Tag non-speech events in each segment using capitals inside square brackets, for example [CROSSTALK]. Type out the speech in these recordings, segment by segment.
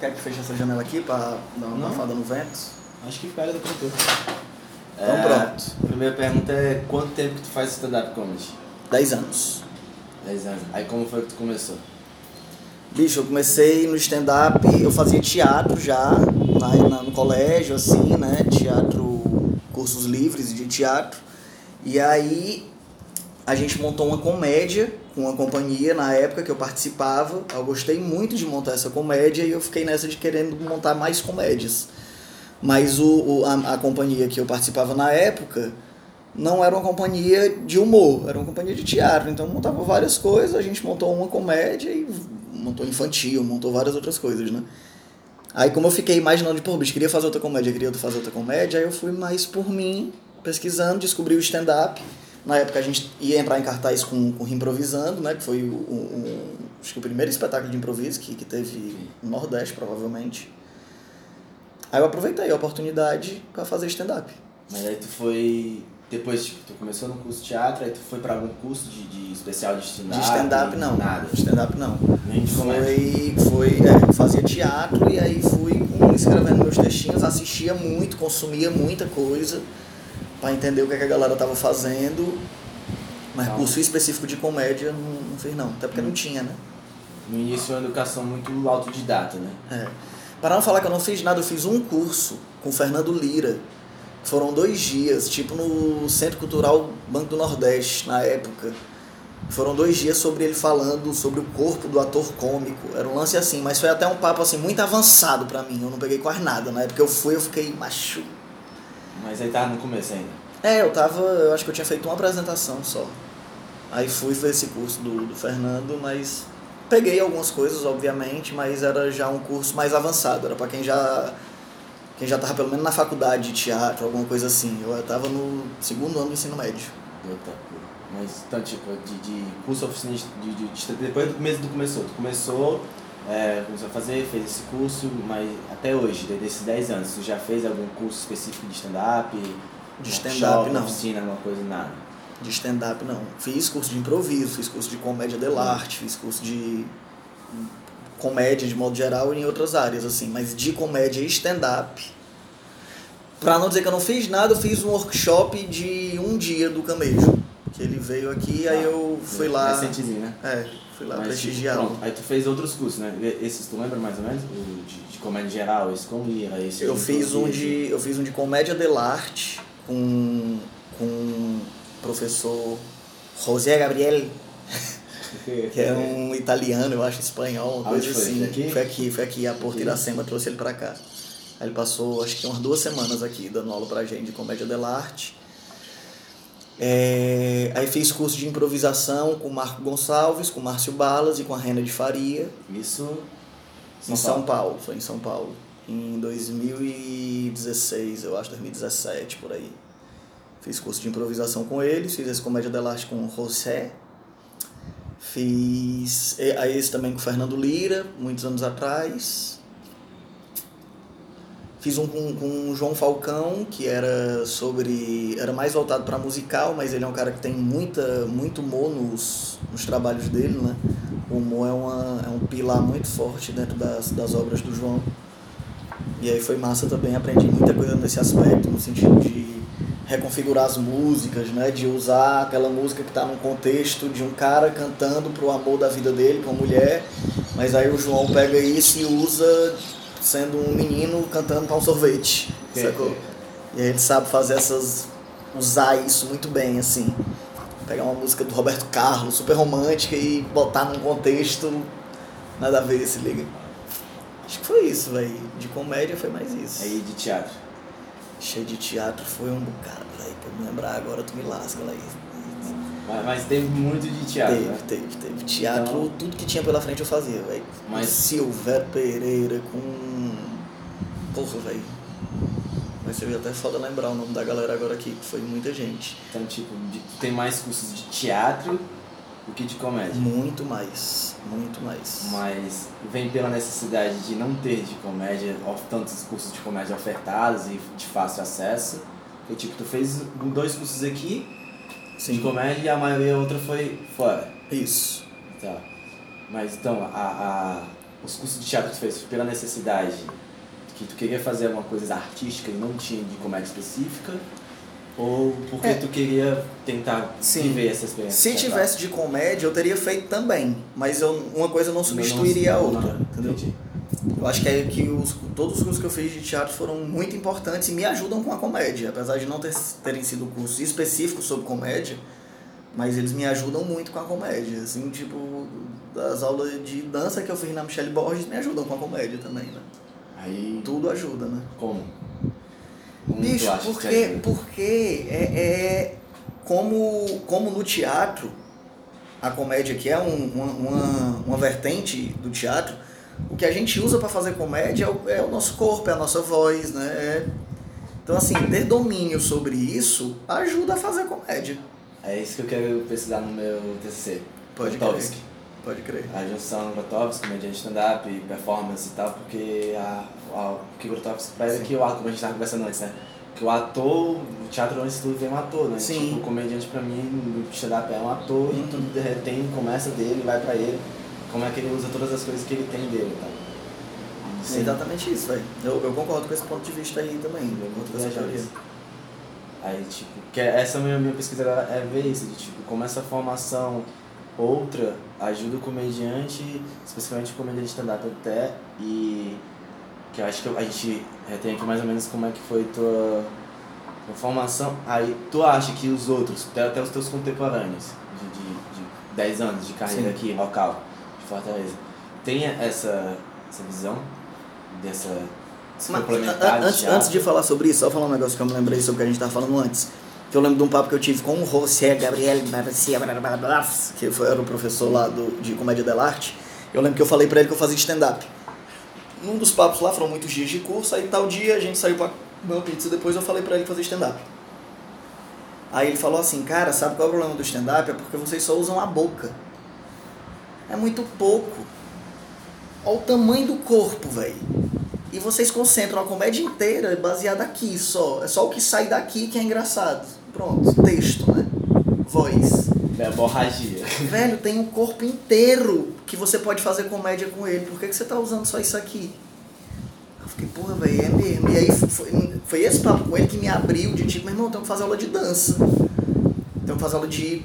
Quer que feche essa janela aqui pra dar uma abafada no vento? Acho que pega do cantor. Então pronto. A primeira pergunta é quanto tempo que tu faz stand-up comedy? 10 anos. 10 anos. Aí como foi que tu começou? Bicho, eu comecei no stand-up, eu fazia teatro já na, na- no colégio, assim, né? Teatro, cursos livres de teatro. E aí a gente montou uma comédia com uma companhia na época que eu participava. Eu gostei muito de montar essa comédia e eu fiquei nessa de querendo montar mais comédias. Mas o, o- a, a companhia que eu participava na época não era uma companhia de humor, era uma companhia de teatro. Então montava várias coisas, a gente montou uma comédia e montou infantil, montou várias outras coisas, né? Aí como eu fiquei imaginando, pô, bicho, queria fazer outra comédia, queria fazer outra comédia, aí eu fui mais por mim, pesquisando, descobri o stand-up. Na época a gente ia entrar em cartaz com, com Improvisando, né? Que foi o, o- acho que o primeiro espetáculo de improviso que, que teve no Nordeste, provavelmente. Aí eu aproveitei a oportunidade para fazer stand-up. Mas aí tu foi. Depois, tipo, tu começou no curso de teatro, aí tu foi pra algum curso de, de especial de stand-up? De stand-up não. Nada. Stand-up não. Nem de. Foi, foi é, fazia teatro e aí fui escrevendo meus textinhos, assistia muito, consumia muita coisa para entender o que, é que a galera tava fazendo. Mas Tá. curso específico de comédia não, não fiz não, até porque não tinha, né? No início é uma educação muito autodidata, né? É. Para não falar que eu não fiz nada, eu fiz um curso com o Fernando Lira. Foram dois dias, tipo no Centro Cultural Banco do Nordeste, na época. Foram dois dias sobre ele falando sobre o corpo do ator cômico. Era um lance assim, mas foi até um papo assim muito avançado pra mim. Eu não peguei quase nada. Na época eu fui, eu fiquei macho. Mas aí tava no começo ainda. É, eu tava. Eu acho que eu tinha feito uma apresentação só. Aí fui fazer esse curso do, do Fernando, mas peguei algumas coisas, obviamente, mas era já um curso mais avançado, era pra quem já. Quem já tava pelo menos na faculdade de teatro, alguma coisa assim. Eu tava no segundo ano do ensino médio. Eita. Mas, então, tipo, de, de curso oficina de, de, de- Depois do começo do começou. Tu começou, é, começou a fazer, fez esse curso, mas até hoje, de- desses 10 anos, tu já fez algum curso específico de stand-up? De stand-up, não. Oficina, alguma coisa, nada. De stand-up, não. Fiz curso de improviso, fiz curso de comédia dell'arte, fiz curso de comédia de modo geral em outras áreas, assim. Mas de comédia e stand-up. Pra não dizer que eu não fiz nada, eu fiz um workshop de um dia do Camejo. Que ele veio aqui, aí eu fui lá. Recentezinho, né? É, fui lá Mas, prestigiá-lo. pronto, aí tu fez outros cursos, né? Esses tu lembra mais ou menos? O de, de comédia geral, esse com Lira, esse Eu de fiz um de. Eu fiz um de comédia dell'arte com, com o professor José Gabriel, [LAUGHS] que é um italiano, eu acho, espanhol, uma coisa assim. Foi aqui? Foi aqui, foi aqui, a Porto Aqui? Iracema trouxe ele pra cá. Aí ele passou, acho que umas duas semanas aqui, dando aula pra gente de comédia dell'arte. É, aí fiz curso de improvisação com o Marco Gonçalves, com o Márcio Balas e com a Rena de Faria. Isso. Em São Paulo, foi em São Paulo. Em 2016, eu acho, 2017, por aí. Fiz curso de improvisação com eles, fiz esse comédia dell'arte com o José. Fiz aí esse também com o Fernando Lira, muitos anos atrás. Fiz um com, com o João Falcão, que era sobre. era mais voltado para musical, mas ele é um cara que tem muita, muito humor nos, nos trabalhos dele, né? O humor é, uma, é um pilar muito forte dentro das, das obras do João. E aí foi massa também, aprendi muita coisa nesse aspecto, no sentido de reconfigurar as músicas, né? De usar aquela música que está num contexto de um cara cantando pro amor da vida dele com a mulher, mas aí o João pega isso e usa sendo um menino cantando para um sorvete, Ok, sacou? E aí ele sabe fazer essas. usar isso muito bem, assim. Pegar uma música do Roberto Carlos, super romântica, e botar num contexto nada a ver, se liga. Acho que foi isso, velho. De comédia foi mais isso. Aí de teatro. Cheio de teatro foi um bocado, velho. Pra me lembrar agora, tu me lasca, velho. Mas, mas teve muito de teatro, Teve, né? teve, teve. Teatro, Então- tudo que tinha pela frente eu fazia, velho. Mas- Silvério Pereira com. Porra, velho. Vai ser até foda lembrar o nome da galera agora aqui, que foi muita gente. Então, tipo, de- tem mais cursos de teatro do que de comédia. Muito mais, muito mais. Mas vem pela necessidade de não ter de comédia, tantos cursos de comédia ofertados e de fácil acesso. Porque, tipo, tu fez dois cursos aqui de comédia e a maioria outra foi fora. Isso. Tá. Mas então, a, a, os cursos de teatro que tu fez pela necessidade que tu queria fazer uma coisa artística e não tinha de comédia específica? Ou porque É. tu queria tentar Sim. viver essa experiência? Se teatral? tivesse de comédia, eu teria feito também. Mas eu, uma coisa não substituiria a Não, outra. não, entendeu? entendi. Eu acho que, é que os, todos os cursos que eu fiz de teatro foram muito importantes e me ajudam com a comédia. Apesar de não ter, terem sido cursos específicos sobre comédia, mas eles me ajudam muito com a comédia. Assim, tipo, as aulas de dança que eu fiz na Michelle Borges me ajudam com a comédia também, né? Aí, Tudo ajuda, né? como? Bicho, porque, porque é, é como, como no teatro, a comédia que é um, uma, uma, uma vertente do teatro, o que a gente usa para fazer comédia é o, é o nosso corpo, é a nossa voz, né? É- então, assim, ter domínio sobre isso ajuda a fazer comédia. É isso que eu quero pesquisar no meu TCC. Pode Grotowski. crer. Pode crer. A junção Grotowski, comediante stand-up, performance e tal, porque a, a, o que Grotowski pede é que o ator, como a gente tava conversando antes, né? Que o ator, o teatro antes de tudo vem um ator, né? Sim. Tipo, o comediante pra mim, no stand-up é um ator Uhum. e tudo tem, começa dele, vai pra ele. Como é que ele usa todas as coisas que ele tem dele, tá? É exatamente isso, velho. Eu, eu concordo com esse ponto de vista aí também. Eu concordo com essa teoria. Aí, tipo, que essa minha, minha pesquisa agora é ver isso, de, tipo, como essa formação outra ajuda o comediante, especificamente o comediante stand-up até, e que eu acho que a gente é, tem aqui mais ou menos como é que foi tua, tua formação. Aí, tu acha que os outros, até, até os teus contemporâneos, de, de, de 10 anos de carreira Sim. aqui, local, Fortaleza, tem essa, essa visão dessa... Mas, antes, antes de falar sobre isso, só falar um negócio que eu me lembrei sobre o que a gente estava falando antes. Que eu lembro de um papo que eu tive com o José Gabriel que foi, era o professor lá do, de Comédia dell'Arte. Eu lembro que eu falei pra ele que eu fazia stand-up. Num dos papos lá, foram muitos dias de curso, aí tal dia a gente saiu pra comer uma pizza e depois eu falei pra ele fazia stand-up. Aí ele falou assim, cara, sabe qual é o problema do stand-up? É porque vocês só usam a boca. É muito pouco. Olha o tamanho do corpo, velho. E vocês concentram a comédia inteira baseada aqui só. É só o que sai daqui que é engraçado. Pronto, texto, né? Voz. É borragia. Velho, tem um corpo inteiro que você pode fazer comédia com ele. Por que, que você tá usando só isso aqui? Eu fiquei, porra, velho, é mesmo. E aí foi, foi esse papo com ele que me abriu de tipo, meu irmão, tenho que fazer aula de dança. Tenho que fazer aula de,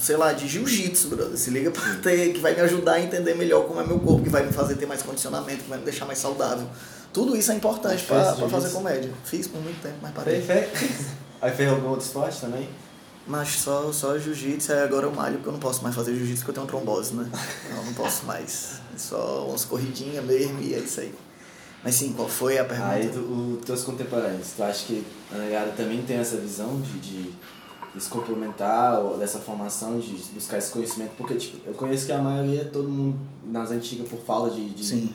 sei lá, de jiu-jitsu, brother. Se liga pra ter, que vai me ajudar a entender melhor como é meu corpo, que vai me fazer ter mais condicionamento, que vai me deixar mais saudável. Tudo isso é importante pra fazer comédia. Fiz por muito tempo, mas parei. Aí fez algum outro esporte também? Mas só, só jiu-jitsu, aí agora eu malho, porque eu não posso mais fazer jiu-jitsu porque eu tenho trombose, né? [LAUGHS] Não, não posso mais. Só umas corridinhas mesmo e é isso aí. Mas sim, qual foi a pergunta? Aí tu, o, teus contemporâneos, tu acha que a negada também tem essa visão de, de se complementar, ou dessa formação, de buscar esse conhecimento? Porque tipo, eu conheço que a maioria, todo mundo nas antigas, por falta de, de, Sim.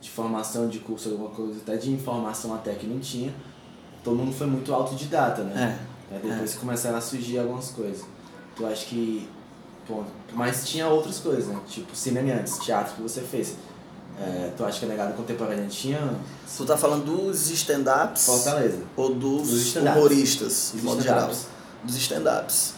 de formação, de curso, alguma coisa, até de informação até que não tinha, todo mundo foi muito autodidata, né? É. Aí depois que começaram a surgir algumas coisas. Tu acha que. Pô, mas tinha outras coisas, né? Tipo, cinema antes, teatro que você fez. É, tu acha que a negada contemporânea tinha. Tu tá falando dos stand-ups Fortaleza. ou dos, Dos humoristas, de modo geral? Dos stand-ups.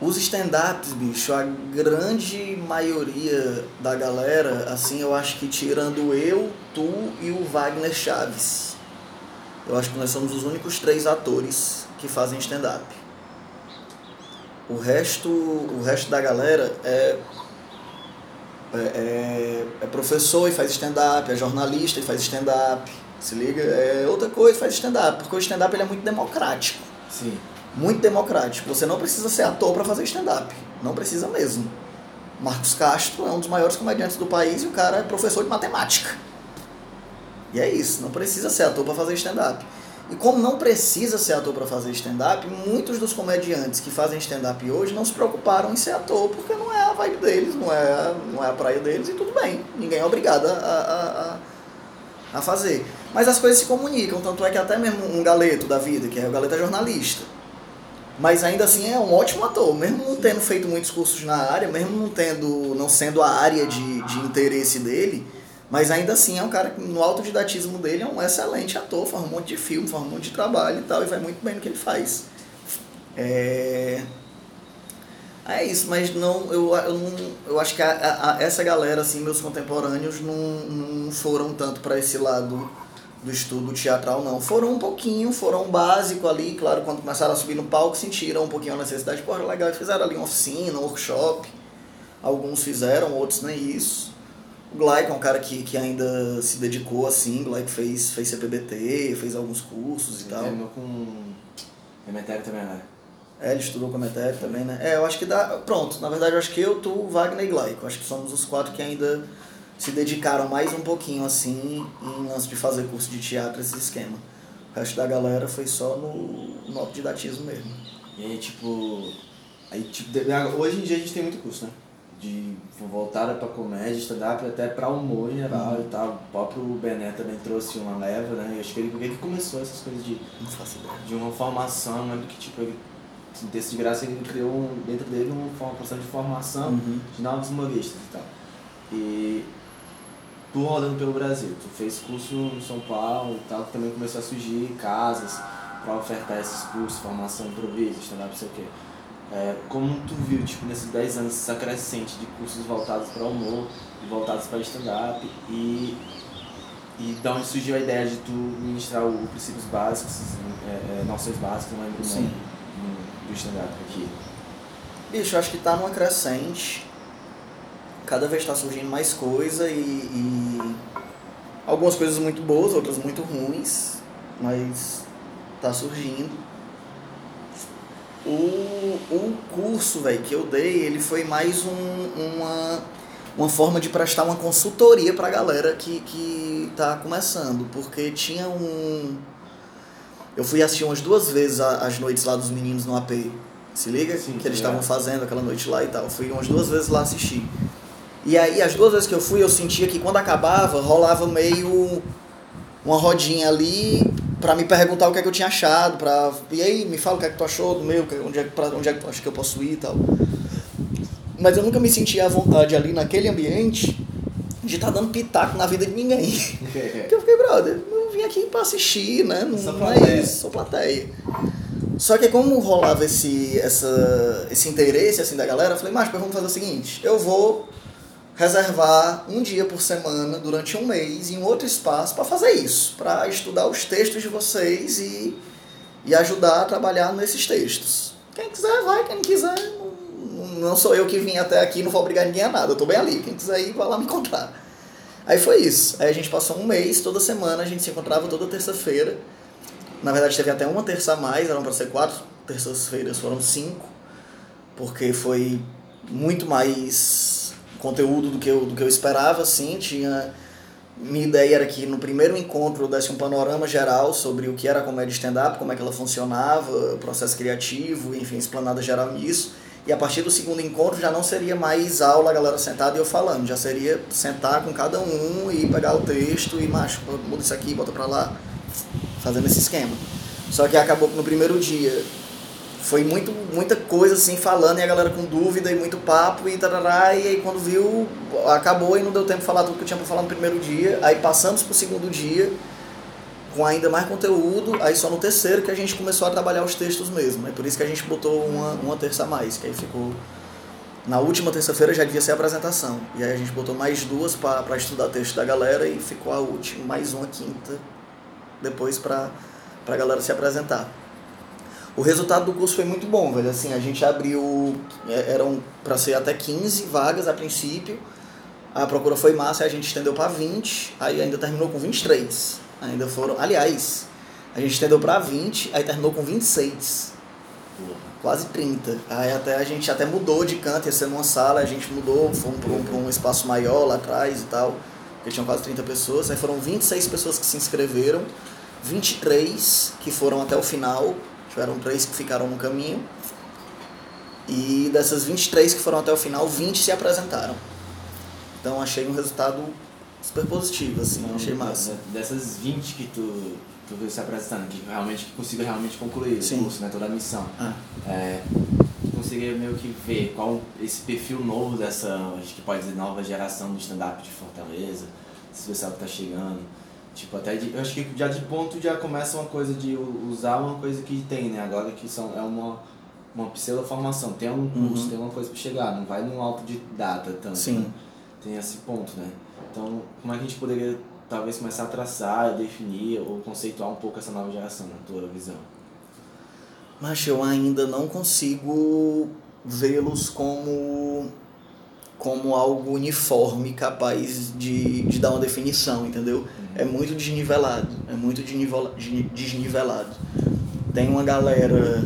Os stand-ups, bicho, a grande maioria da galera, assim, eu acho que tirando eu, tu e o Wagner Chaves. Eu acho que nós somos os únicos três atores que fazem stand-up. O resto, o resto da galera é, é, é, é professor e faz stand-up, é jornalista e faz stand-up. Se liga? É outra coisa e faz stand-up, porque o stand-up ele é muito democrático Sim. Muito democrático. Você não precisa ser ator para fazer stand-up. Não precisa mesmo. Marcos Castro é um dos maiores comediantes do país e o cara é professor de matemática. E é isso, não precisa ser ator para fazer stand-up. E como não precisa ser ator para fazer stand-up, muitos dos comediantes que fazem stand-up hoje não se preocuparam em ser ator, porque não é a vibe deles, não é a, não é a praia deles e tudo bem. Ninguém é obrigado a, a, a, a fazer. Mas as coisas se comunicam, tanto é que até mesmo um galeto da vida, que é o galeto é jornalista. Mas ainda assim é um ótimo ator, mesmo não tendo feito muitos cursos na área, mesmo não tendo, não sendo a área de, de interesse dele, mas ainda assim é um cara que no autodidatismo dele é um excelente ator, faz um monte de filme, faz um monte de trabalho e tal, e vai muito bem no que ele faz. É... É isso, mas não, eu, eu, não, eu acho que a, a, essa galera, assim, meus contemporâneos, não, não foram tanto para esse lado do estudo teatral, não. Foram um pouquinho, foram um básico ali, claro, quando começaram a subir no palco, sentiram um pouquinho a necessidade. Porra, legal, fizeram ali uma oficina, um workshop. Alguns fizeram, outros nem isso. O Glaico é um cara que, que ainda se dedicou assim, o Glaico fez, fez CPBT, fez alguns cursos e Ele tal. terminou com Emetério também, né? É, ele estudou com a Metério também, né? É, eu acho que dá. Pronto, na verdade eu acho que eu, tu, Wagner e Glaico. Acho que somos os quatro que ainda se dedicaram mais um pouquinho assim em lance de fazer curso de teatro, esse esquema. O resto da galera foi só no, no autodidatismo mesmo. E aí, tipo. Aí, tipo, de- hoje em dia a gente tem muito curso, né? De voltada pra comédia, stand-up, até pra humor em geral e tal. O próprio Bené também trouxe uma leva, né? Eu acho que ele, ele começou essas coisas de, Não faço ideia. de uma formação, lembro que, tipo, ele, texto de graça, ele criou um, dentro dele uma formação de formação Uhum. de novos humoristas e tal. E tu rodando pelo Brasil, tu fez curso em São Paulo e tal, também começou a surgir casas para ofertar esses cursos, formação improviso, stand-up, sei o quê. É, como tu viu, tipo, nesses 10 anos, essa crescente de cursos voltados para humor e voltados para stand-up e, e da onde surgiu a ideia de tu ministrar o princípios básicos, é, é, noções básicas, não lembro o nome do- do stand-up aqui. Bicho, eu acho que tá numa crescente. Cada vez tá surgindo mais coisa e, e algumas coisas muito boas, outras muito ruins, mas tá surgindo. O, o curso, velho, que eu dei, ele foi mais um- uma, uma forma de prestar uma consultoria pra galera que, que tá começando, porque tinha um... Eu fui assistir umas duas vezes a- as noites lá dos meninos no AP, se liga? Sim, que eles é. estavam fazendo aquela noite lá e tal. Eu fui umas duas vezes lá assistir. E aí, as duas vezes que eu fui, eu sentia que quando acabava, rolava meio uma rodinha ali pra me perguntar o que é que eu tinha achado, pra... E aí, me fala o que é que tu achou do meu, onde é, que- pra onde é que tu acha que eu posso ir e tal. Mas eu nunca me sentia à vontade ali naquele ambiente de estar dando pitaco na vida de ninguém. [LAUGHS] Porque eu fiquei, brother, eu vim aqui pra assistir, né? Não, Sou não é isso, sou plateia. Só que como rolava esse, essa, esse interesse assim da galera, eu falei, mas vamos fazer o seguinte, eu vou reservar um dia por semana durante um mês em outro espaço para fazer isso, para estudar os textos de vocês e, e ajudar a trabalhar nesses textos. Quem quiser vai, quem quiser, não, não sou eu que vim até aqui, não vou obrigar ninguém a nada, eu tô bem ali, quem quiser ir vai lá me encontrar. Aí foi isso. Aí a gente passou um mês, toda semana, a gente se encontrava toda terça-feira. Na verdade teve até uma terça a mais, eram para ser quatro terças-feiras, foram cinco, porque foi muito mais conteúdo do que eu, do que eu esperava, assim, tinha... Minha ideia era que no primeiro encontro eu desse um panorama geral sobre o que era a comédia stand-up, como é que ela funcionava, o processo criativo, enfim, explanada geral nisso. E a partir do segundo encontro já não seria mais aula, a galera sentada e eu falando, já seria sentar com cada um e pegar o texto e, macho, muda isso aqui, bota pra lá, fazendo esse esquema. Só que acabou que no primeiro dia foi muito, muita coisa assim falando e a galera com dúvida e muito papo e tarará, e aí quando viu, acabou e não deu tempo de falar tudo que eu tinha pra falar no primeiro dia. Aí passamos pro segundo dia com ainda mais conteúdo, aí só no terceiro que a gente começou a trabalhar os textos mesmo. É por isso que a gente botou uma, uma terça a mais, que aí ficou. Na última terça-feira já devia ser a apresentação. E aí a gente botou mais duas para estudar texto da galera e ficou a última, mais uma quinta depois pra, pra galera se apresentar. O resultado do curso foi muito bom, velho. Assim, a gente abriu. é, Eram para ser até 15 vagas a princípio. A procura foi massa, a gente estendeu para 20, aí ainda terminou com 23. Ainda foram. Aliás, a gente estendeu para 20, aí terminou com 26. Quase 30. Aí até a gente até mudou de canto, ia ser numa sala, a gente mudou, fomos para um, pra um espaço maior lá atrás e tal, porque tinham quase 30 pessoas. Aí foram 26 pessoas que se inscreveram, 23 que foram até o final, tiveram três que ficaram no caminho. E dessas 23 que foram até o final, 20 se apresentaram. Então achei um resultado super positivo, assim, Não, achei massa. de- Dessas 20 que tu, tu viu se apresentando, que realmente que consiga realmente concluir Sim. o curso, né? Toda a missão. Ah, É, tu conseguiria meio que ver qual esse perfil novo dessa, acho que pode dizer, nova geração do stand-up de Fortaleza, esse pessoal que tá chegando. Tipo, até de, eu acho que já de ponto já começa uma coisa de usar uma coisa que tem, né? Agora que são, é uma, uma pseudo-formação, tem um curso, tem uma coisa para chegar, não vai num autodidata tanto. Sim. Né? Tem esse ponto, né? Então, como é que a gente poderia talvez começar a traçar, definir ou conceituar um pouco essa nova geração, na tua visão? Mas eu ainda não consigo vê-los como como algo uniforme capaz de, de dar uma definição, entendeu? É muito desnivelado, é muito desnivelado. Tem uma galera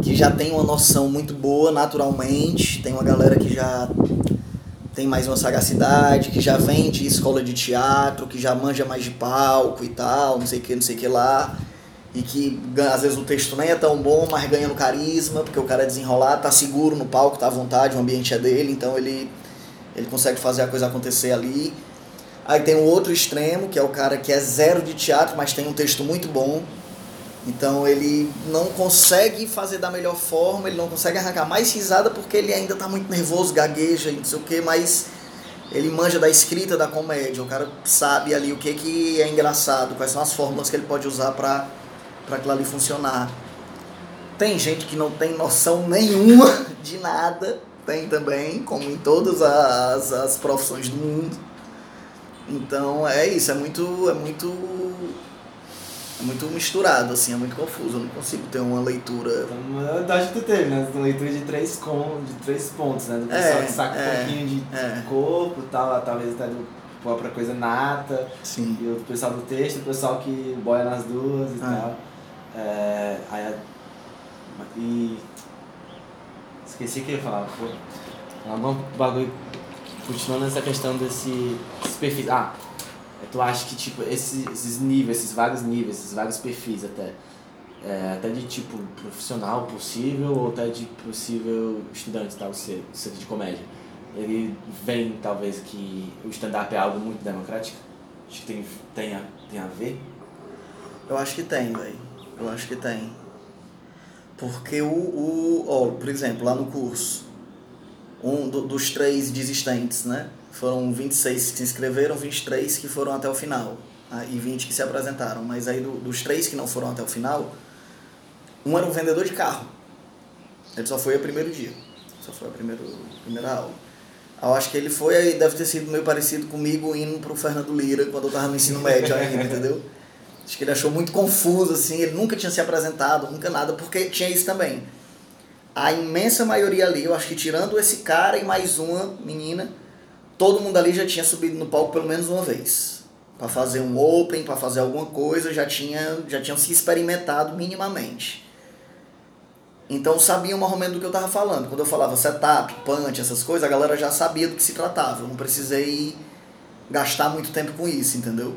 que já tem uma noção muito boa naturalmente, tem uma galera que já tem mais uma sagacidade, que já vem de escola de teatro, que já manja mais de palco e tal, não sei o que, não sei o que lá e que às vezes o texto nem é tão bom, mas ganha no carisma, porque o cara é desenrolado, tá seguro no palco, tá à vontade, o ambiente é dele, então ele, ele consegue fazer a coisa acontecer ali. Aí tem o outro extremo, que é o cara que é zero de teatro, mas tem um texto muito bom. Então ele não consegue fazer da melhor forma, ele não consegue arrancar mais risada porque ele ainda tá muito nervoso, gagueja e não sei o que, mas ele manja da escrita da comédia, o cara sabe ali o que, que é engraçado, quais são as fórmulas que ele pode usar para para aquilo ali funcionar. Tem gente que não tem noção [LAUGHS] nenhuma de nada, tem também, como em todas as, as profissões do mundo. Então é isso, é muito, é muito é muito misturado, assim, é muito confuso, eu não consigo ter uma leitura. Então, acho que tu teve, né? Uma leitura de três, com, de três pontos, né? Do pessoal é, que saca é, um pouquinho de é. corpo tal, talvez até do própria coisa nata. Sim. E o pessoal do texto, o pessoal que boia nas duas e é. tal. É, aí, e esqueci o que eu ia falar. Pô, algum bagulho. Continuando essa questão desse, desse perfil. Ah, tu acha que tipo, esses, esses níveis, esses vários níveis, esses vários perfis até. É, até de tipo profissional possível ou até de possível estudante, ser, ser de comédia. Ele vem talvez que o stand-up é algo muito democrático? Acho que tem, tem, a, tem a ver? Eu acho que tem, velho. Eu acho que tem. Porque o, o ó, por exemplo, lá no curso, um do, dos três desistentes, né? Foram 26 que se inscreveram, 23 que foram até o final. Ah, e 20 que se apresentaram. Mas aí do, dos três que não foram até o final, um era um vendedor de carro. Ele só foi o primeiro dia. Só foi a primeira, a primeira aula. Eu acho que ele foi, deve ter sido meio parecido comigo indo pro Fernando Lira quando eu tava no ensino médio ainda, entendeu? [LAUGHS] Acho que ele achou muito confuso, assim, ele nunca tinha se apresentado, nunca nada, porque tinha isso também. A imensa maioria ali, eu acho que tirando esse cara e mais uma menina, todo mundo ali já tinha subido no palco pelo menos uma vez. para fazer um open, para fazer alguma coisa, já, tinha, já tinham se experimentado minimamente. Então sabiam mais ou menos do que eu tava falando. Quando eu falava setup, punch, essas coisas, a galera já sabia do que se tratava. Eu não precisei gastar muito tempo com isso, entendeu?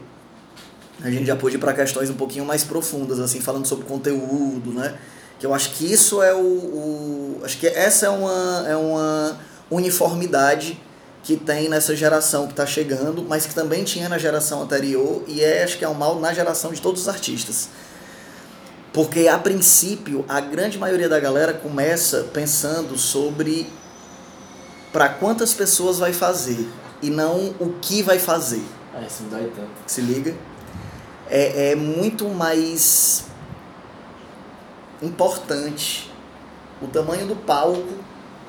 A gente já pôde ir para questões um pouquinho mais profundas, assim, falando sobre conteúdo, né? Que eu acho que isso é o, o acho que essa é uma, é uma uniformidade que tem nessa geração que está chegando, mas que também tinha na geração anterior e é, acho que é um mal na geração de todos os artistas. Porque a princípio, a grande maioria da galera começa pensando sobre para quantas pessoas vai fazer e não o que vai fazer. É, isso me dói tanto. Se liga? É, é muito mais importante o tamanho do palco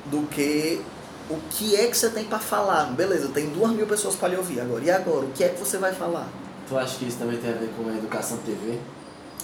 do que o que é que você tem para falar. Beleza, tem duas mil pessoas para lhe ouvir agora. E agora, o que é que você vai falar? Tu acha que isso também tem a ver com a educação TV?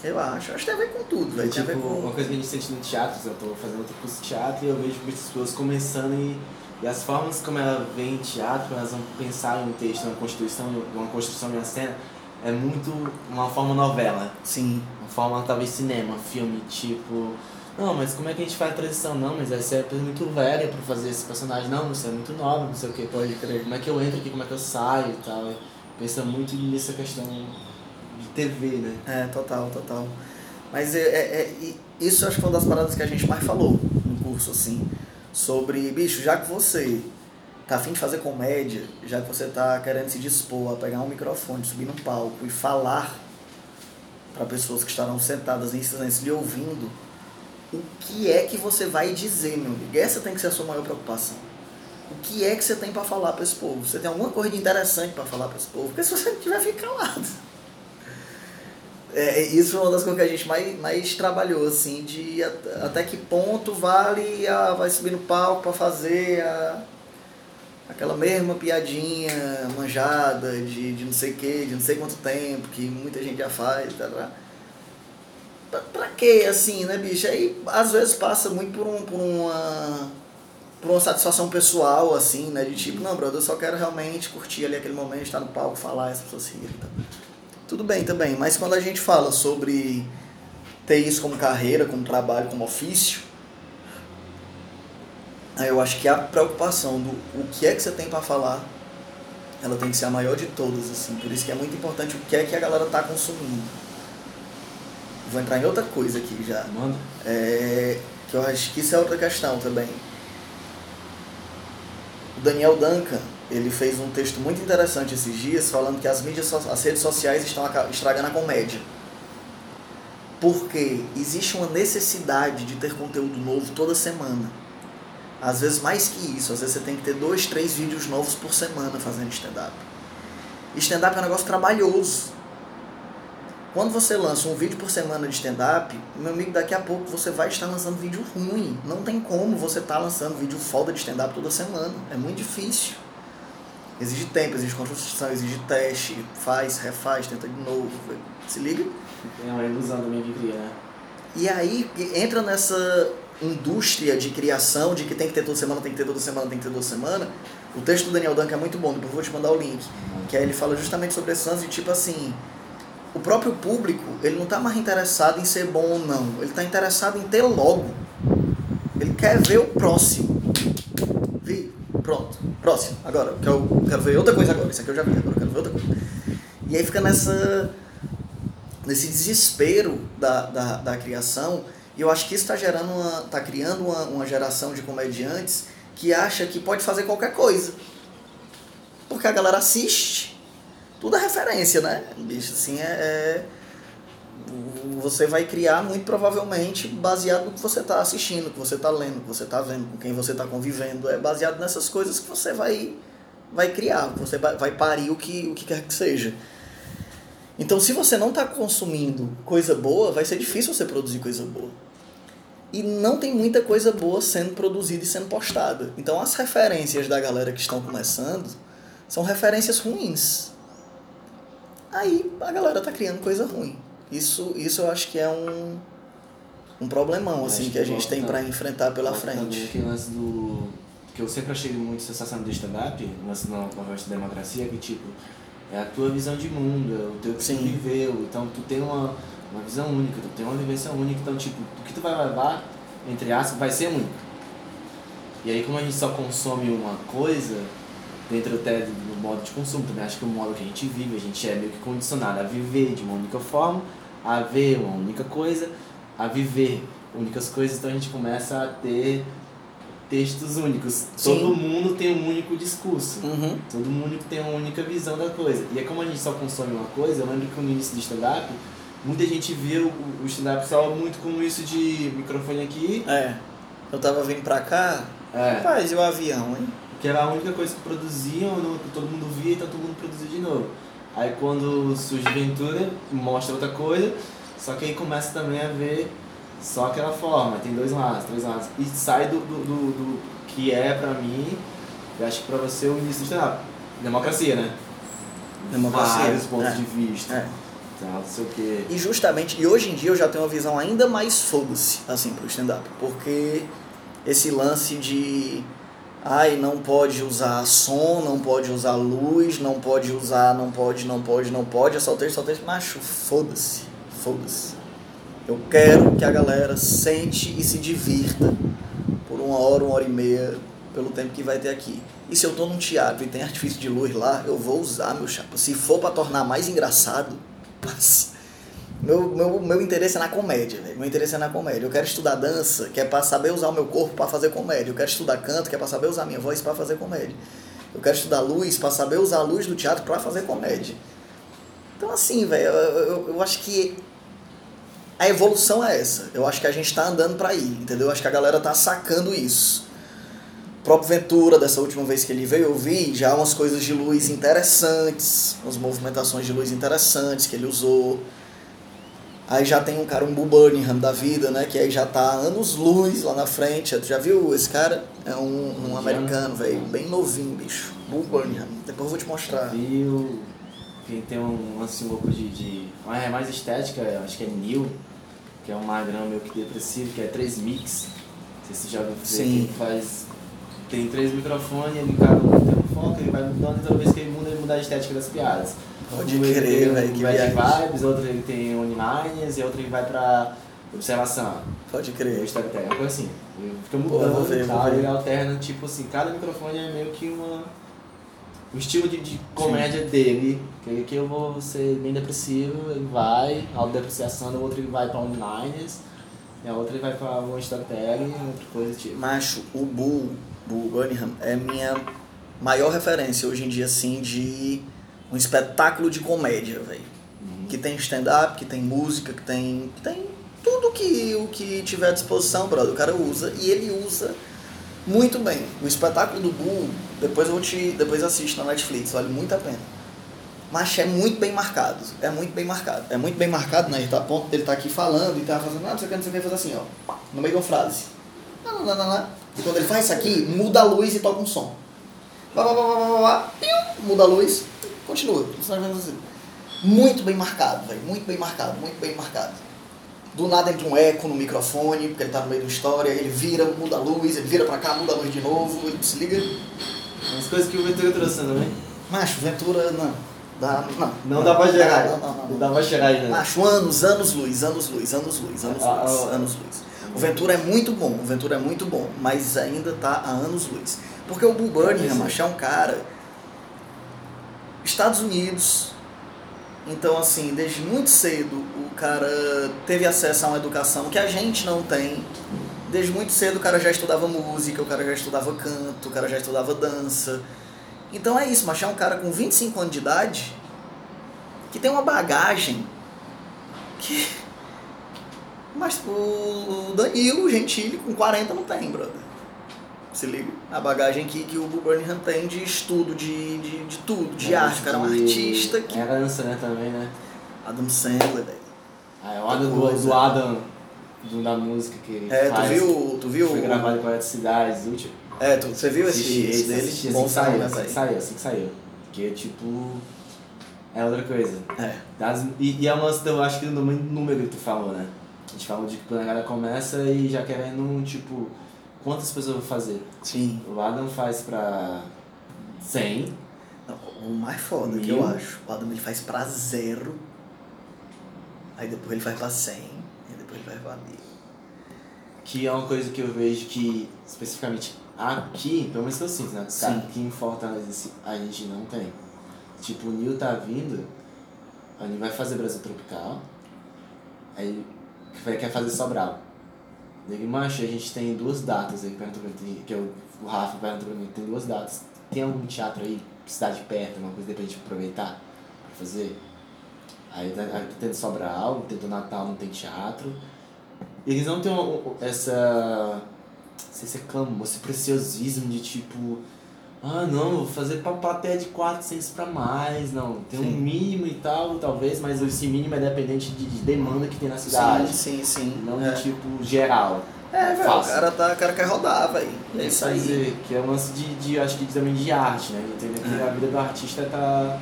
Eu acho, acho que tem a ver com tudo, velho. Tipo, com... uma coisa que a gente sente no teatro, eu tô fazendo outro curso de teatro e eu vejo muitas pessoas começando e, e as formas como ela vem em teatro, elas vão pensar em um texto, uma construção, uma construção de uma cena, é muito uma forma novela. Sim. Uma forma talvez cinema, filme, tipo. Não, mas como é que a gente faz a transição? Não, mas essa é muito velha pra fazer esse personagem. Não, você é muito nova, não sei o que. Pode crer. Como é que eu entro aqui, como é que eu saio e tal. Pensa muito nessa questão de TV, né? É, total, total. Mas é, é, é, isso acho que foi uma das paradas que a gente mais falou no curso, assim. Sobre, bicho, já que você tá afim de fazer comédia, já que você tá querendo se dispor a pegar um microfone, subir num palco e falar para pessoas que estarão sentadas em silêncio lhe ouvindo, o que é que você vai dizer, meu amigo? Essa tem que ser a sua maior preocupação. O que é que você tem para falar para esse povo? Você tem alguma coisa de interessante para falar para esse povo? Porque se você não tiver, fica calado. É, é, isso foi uma das coisas que a gente mais, mais trabalhou, assim, de até que ponto vale a, vai subir no palco para fazer a, aquela mesma piadinha manjada de, de não sei o que, de não sei quanto tempo, que muita gente já faz, tá, tá. Pra, pra quê, assim, né, bicho? Aí às vezes passa muito por, um, por uma por uma satisfação pessoal, assim, né? De tipo, não, brother, eu só quero realmente curtir ali aquele momento, estar no palco, falar, essa pessoa se irrita. Tudo bem também, mas quando a gente fala sobre ter isso como carreira, como trabalho, como ofício, eu acho que a preocupação do o que é que você tem para falar, ela tem que ser a maior de todas, assim. Por isso que é muito importante o que é que a galera tá consumindo. Vou entrar em outra coisa aqui já. Manda. É, que eu acho que isso é outra questão também. O Daniel Duncan, ele fez um texto muito interessante esses dias falando que as mídias, as redes sociais estão estragando a comédia. Porque existe uma necessidade de ter conteúdo novo toda semana. Às vezes mais que isso, às vezes você tem que ter dois, três vídeos novos por semana fazendo stand-up. Stand-up é um negócio trabalhoso. Quando você lança um vídeo por semana de stand-up, meu amigo, daqui a pouco você vai estar lançando vídeo ruim. Não tem como você estar tá lançando vídeo foda de stand-up toda semana. É muito difícil. Exige tempo, exige construção, exige teste, faz, refaz, tenta de novo. Se liga? É uma ilusão também de criar. Né? E aí entra nessa indústria de criação, de que tem que ter toda semana, tem que ter toda semana, tem que ter toda semana. O texto do Daniel Duncan é muito bom, depois vou te mandar o link. Que aí ele fala justamente sobre esse lance de tipo assim o próprio público, ele não está mais interessado em ser bom ou não. Ele está interessado em ter logo. Ele quer ver o próximo. Vi, pronto, próximo. Agora, eu quero ver outra coisa agora. Isso aqui eu já vi, agora eu quero ver outra coisa. E aí fica nessa nesse desespero da, da, da criação. E eu acho que isso está gerando uma, tá criando uma, uma geração de comediantes que acha que pode fazer qualquer coisa. Porque a galera assiste tudo é referência, né? Bicho, assim, é, é, Você vai criar muito provavelmente baseado no que você está assistindo, que você está lendo, que você está vendo, com quem você está convivendo. É baseado nessas coisas que você vai, vai criar, você vai parir o que, o que quer que seja. Então, se você não está consumindo coisa boa, vai ser difícil você produzir coisa boa. E não tem muita coisa boa sendo produzida e sendo postada. Então, as referências da galera que estão começando são referências ruins aí a galera tá criando coisa ruim. Isso, isso eu acho que é um, um problemão, assim, que, que, a gente tem para enfrentar pela frente. Aquele lance do... que eu sempre achei muito sensacional do stand-up, lance na conversa de democracia, que tipo, é a tua visão de mundo, é o teu que Sim. tu viveu, então tu tem uma, uma visão única, tu tem uma vivência única, então tipo, o que tu vai levar, entre aspas, vai ser único. E aí como a gente só consome uma coisa, dentro até do modo de consumo também. Acho que o modo que a gente vive, a gente é meio que condicionado a viver de uma única forma, a ver uma única coisa, a viver únicas coisas, então a gente começa a ter textos únicos. Sim. Todo mundo tem um único discurso. Uhum. Todo mundo tem uma única visão da coisa. E é como a gente só consome uma coisa, eu lembro que no início do stand-up, muita gente viu o stand-up só muito como isso de microfone aqui. É. Eu tava vindo pra cá, é. rapaz, e o avião, hein? que era a única coisa que produziam, que todo mundo via, então todo mundo produzia de novo. Aí quando surge Ventura, mostra outra coisa, só que aí começa também a ver só aquela forma, tem dois lados, três lados, e sai do, do, do, do que é pra mim, eu acho que pra você o início do stand Democracia, né? Democracia. Vários pontos é. de vista. É. Tal, não sei o quê. E justamente, e hoje em dia eu já tenho uma visão ainda mais foda-se, assim, pro stand-up, porque esse lance de ai, não pode usar som, não pode usar luz, não pode usar, não pode, não pode, não pode, é só texto, só texto, macho, foda-se, foda-se. Eu quero que a galera sente e se divirta por uma hora, uma hora e meia, pelo tempo que vai ter aqui. E se eu tô num teatro e tem artifício de luz lá, eu vou usar, meu chapa. Se for para tornar mais engraçado, passe. Meu, meu, meu interesse é na comédia, véio. meu interesse é na comédia. Eu quero estudar dança, que é para saber usar o meu corpo para fazer comédia. Eu quero estudar canto, que é para saber usar minha voz para fazer comédia. Eu quero estudar luz para saber usar a luz do teatro para fazer comédia. Então, assim, velho, eu, eu, eu, acho que a evolução é essa. Eu acho que a gente está andando para aí, entendeu? Eu acho que a galera tá sacando isso. O próprio Ventura, dessa última vez que ele veio, eu vi já umas coisas de luz interessantes, umas movimentações de luz interessantes que ele usou Aí já tem um cara, um Bull Burnham da vida, né? Que aí já tá anos luz lá na frente. Tu já viu esse cara? É um, um americano, velho, bem novinho, bicho. Bull Burnham. Depois eu vou te mostrar. Viu? Quem tem um lance um pouco de, de. É mais estética, acho que é Neil, que é um magrão meio que depressivo, que é 3 mix. Não sei se você já ouviu dizer Sim. que faz. Tem três microfones, ele cada um tem um foco, ele vai mudando e toda vez que ele muda, ele muda a estética das piadas. Pode Um ele crer, velho, um que Bad viagem. Vibes, outro ele tem Onlines e outro ele vai pra observação. Pode O crer. storytelling, uma coisa assim. Ele fica Pô, mudando vou ver, e tal, ele alterna, tipo assim, cada microfone é meio que uma. O estilo de, de comédia dele, que aqui eu vou ser bem depressivo, ele vai, autodepreciação, o outro ele vai pra Onlines, e a outra ele vai pra um storytelling, outra coisa tipo. Macho, o Bull, Bull Burnham, é minha maior referência hoje em dia, assim, de um espetáculo de comédia, velho. Que tem stand-up, que tem música, que tem, que tem tudo que, o que tiver à disposição, brother. O cara usa e ele usa muito bem. O espetáculo do Bull, depois eu te, depois assiste na Netflix, vale muito a pena. Mas é muito bem marcado. É muito bem marcado. É muito bem marcado, né? Ele tá ponto dele tá aqui falando e tá fazendo, ah, não sei o que, não que, faz assim, ó. No meio de uma frase. Lá, lá, lá, lá. E quando ele faz isso aqui, muda a luz e toca um som. Vá, vá, vá, vá, vá, vá, muda a luz, continua. Muito bem marcado, velho. Muito bem marcado, muito bem marcado. Do nada entra um eco no microfone, porque ele tá no meio de uma história, ele vira, muda a luz, ele vira pra cá, muda a luz de novo, ele se liga. Umas coisas que o Ventura trouxe também. Macho, Ventura, não. Dá, não. Não dá pra gerar. Não, não, não. Não não. dá pra cheirar ainda. Macho, anos, anos luz, anos luz, anos luz, anos Ah, luz, ah, anos luz. O Ventura é muito bom, o Ventura é muito bom, mas ainda tá a anos luz. Porque o Bull Burnham, macho, é um cara. Estados Unidos. Então, assim, desde muito cedo o cara teve acesso a uma educação que a gente não tem. Desde muito cedo o cara já estudava música, o cara já estudava canto, o cara já estudava dança. Então é isso, mas é um cara com 25 anos de idade que tem uma bagagem que. Mas o Danilo Gentili com 40 não tem, brother. Se liga. A bagagem que, que o Bull Burnham tem de estudo, de, de, de tudo, de arte. O cara é um artista que. É dança, né, também, né? Adam Sandler, velho. Ah, é o Adam do, do Adam, do, da música que ele É, tu faz. viu. Tu viu. Foi gravado em 40 cidades, último. É, tu, você viu esse, esse dele? assisti, assim Bom que saiu, também, assim que saiu, assim que saiu. Porque, tipo, é outra coisa. É. Das, e, e é uma lance, eu acho que do número que tu falou, né? A gente falou de que quando a galera começa e já querendo, tipo, quantas pessoas vão fazer? Sim. O Adam faz pra 100, Não, o mais foda que Mil. eu acho, o Adam ele faz pra zero, aí depois ele faz pra 100, e depois ele faz pra mil. que é uma coisa que eu vejo que, especificamente aqui, pelo menos que eu sinto, né? Sim. Aqui em Fortaleza a gente não tem. Tipo, o Nil tá vindo, a gente vai fazer Brasil Tropical, aí vai, quer fazer Sobral. Digo, macho, a gente tem duas datas aí, perguntou pra mim, que eu, o Rafa perguntou pra mim, tem duas datas. Tem algum teatro aí, cidade perto, alguma coisa pra gente aproveitar pra fazer? Aí tá- aí tá tendo Sobral, tendo Natal, não tem teatro. E eles não têm um- um- essa. Não sei se é clamor, esse preciosismo de tipo. Ah, não, vou fazer pra plateia de 400 pra mais. Não, tem um Sim. mínimo e tal, talvez, mas esse mínimo é dependente de, de demanda que tem na cidade. Sim, sim, sim. Não é. de tipo geral. É, velho, o cara, tá, o cara quer rodar, velho. É isso aí. Que é um lance de, de, acho que também de arte, né? Entender que É. a vida do artista tá,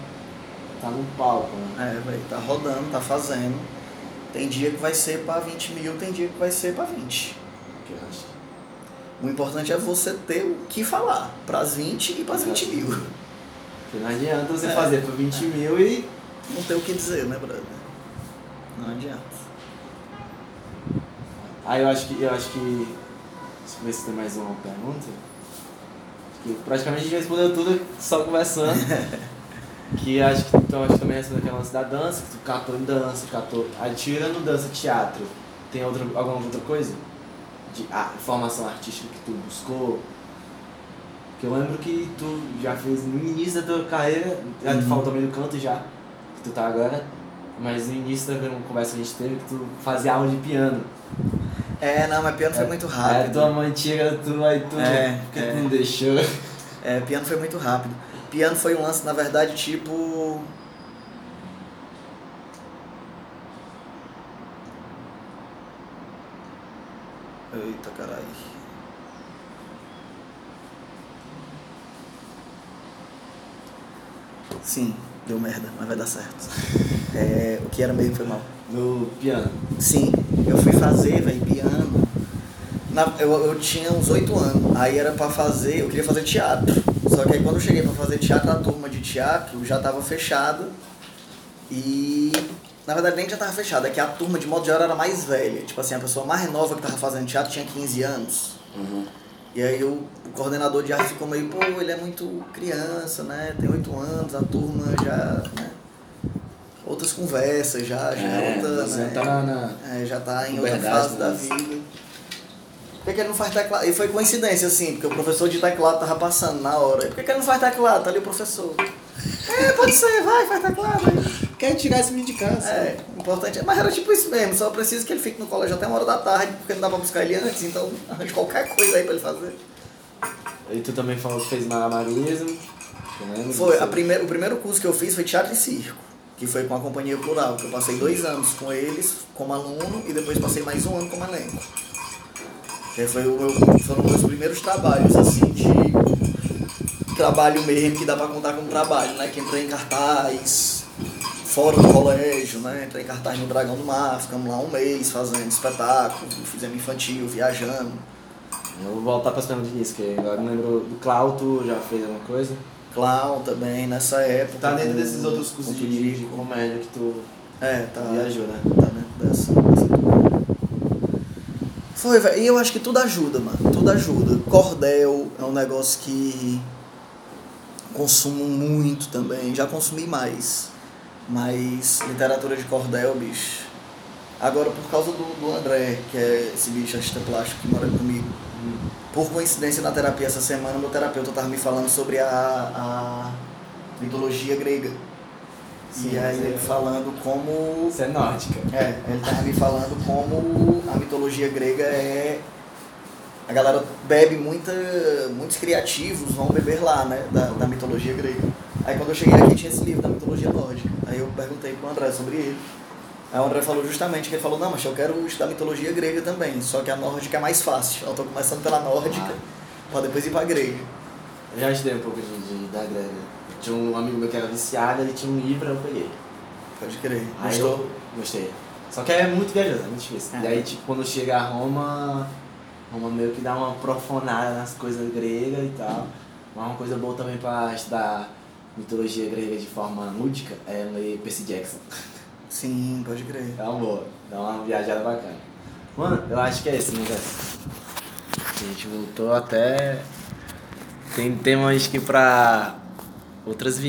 tá no palco, né? É, velho, tá rodando, tá fazendo. Tem dia que vai ser pra 20 mil, tem dia que vai ser pra 20. Que eu acho que- O importante é você ter o que falar pras 20 e pras 20 mil. Porque não adianta você É. fazer por 20 mil e Não tem o que dizer, né, brother? Não adianta. Aí eu acho que. Eu acho que. Deixa eu ver se tem mais uma pergunta. Acho que praticamente a gente respondeu tudo só conversando. [LAUGHS] que acho que então acho que também respondeu aquele lance da dança, que tu catou em dança, catou. Aí tirando dança teatro, tem outra, alguma outra coisa? De ah, formação artística que tu buscou? Que eu lembro que tu já fez no início da tua carreira, já tu Uhum. falou também do canto já, que tu tá agora, mas no início da uma conversa que a gente teve que tu fazia aula de piano. É, não, mas piano foi muito rápido. tua mãe tira tu, aí tu, É, porque é. tu não deixou. É, piano foi muito rápido. Piano foi um lance, na verdade, tipo. Eita carai. Sim, deu merda, mas vai dar certo. É, o que era meio foi mal. No piano? Sim, eu fui fazer, velho, piano. Na, eu, eu tinha uns oito anos, aí era pra fazer, eu queria fazer teatro. Só que aí quando eu cheguei pra fazer teatro, a turma de teatro já tava fechada. E na verdade nem já tava fechada, é que a turma de modo geral era mais velha. Tipo assim, a pessoa mais nova que tava fazendo teatro tinha 15 anos. Uhum. E aí o, o coordenador de arte ficou meio, pô, ele é muito criança, né? Tem oito anos, a turma já. Né? Outras conversas já, já é, outra. Você né? tá na, na- É, já tá em outra fase da mas- vida. Por que, que ele não faz teclado? E foi coincidência, assim, porque o professor de teclado tava passando na hora. Por que, que ele não faz teclado? Tá ali o professor. É, pode ser, vai, faz teclado. Quer tirar esse menino de casa? É, importante. Mas era tipo isso mesmo, só preciso que ele fique no colégio até uma hora da tarde, porque não dá pra buscar ele antes, então arranje qualquer coisa aí pra ele fazer. E tu também falou que fez lembro Foi, a primeira, o primeiro curso que eu fiz foi teatro e circo, que foi com a Companhia Plural, que eu passei dois anos com eles como aluno e depois passei mais um ano como elenco. Que foi o meu, foram os meus primeiros trabalhos, assim, de trabalho mesmo que dá pra contar como trabalho, né? Que entrei em cartaz, fora do colégio, né? Entrei em cartaz no Dragão do Mar, ficamos lá um mês fazendo espetáculo, fizemos infantil, viajando. Eu vou voltar pra cima disso, que agora eu lembro do Clauto, já fez alguma coisa? Clown também, nessa época. Tá dentro desses outros cursos de, de comédia que tu É, tá. viajou, né? Tá dentro dessa. Foi, velho. E eu acho que tudo ajuda, mano. Tudo ajuda. Cordel é um negócio que consumo muito também. Já consumi mais. Mas literatura de cordel, bicho. Agora, por causa do, do André, que é esse bicho artista plástico que mora comigo. Por coincidência, na terapia essa semana, meu terapeuta tava me falando sobre a, a mitologia grega. Sim, e aí é- ele falando como Isso é nórdica. é, ele tava me falando como a mitologia grega é. A galera bebe muita. Muitos criativos vão beber lá, né? Da, da mitologia grega. Aí quando eu cheguei aqui tinha esse livro da mitologia nórdica. Aí eu perguntei pro André sobre ele. Aí o André falou justamente que ele falou, não, mas eu quero estudar mitologia grega também, só que a nórdica é mais fácil. Eu tô começando pela nórdica, Ah. pra depois ir pra grega. Já estudei um pouco de, de- da grega. Tinha um amigo meu que era viciado, ele tinha um livro, eu peguei. Pode crer. Aí Gostou? eu gostei. Só que é muito viajoso, é muito difícil. É. E aí, tipo, quando chega a Roma, Roma meio que dá uma profanada nas coisas gregas e tal. Mas uma coisa boa também pra estudar mitologia grega de forma lúdica é ler Percy Jackson. [LAUGHS] Sim, pode crer. É uma boa, dá uma viajada bacana. Mano, eu acho que é esse negócio. A gente voltou até. Tem temas que pra outras viagens.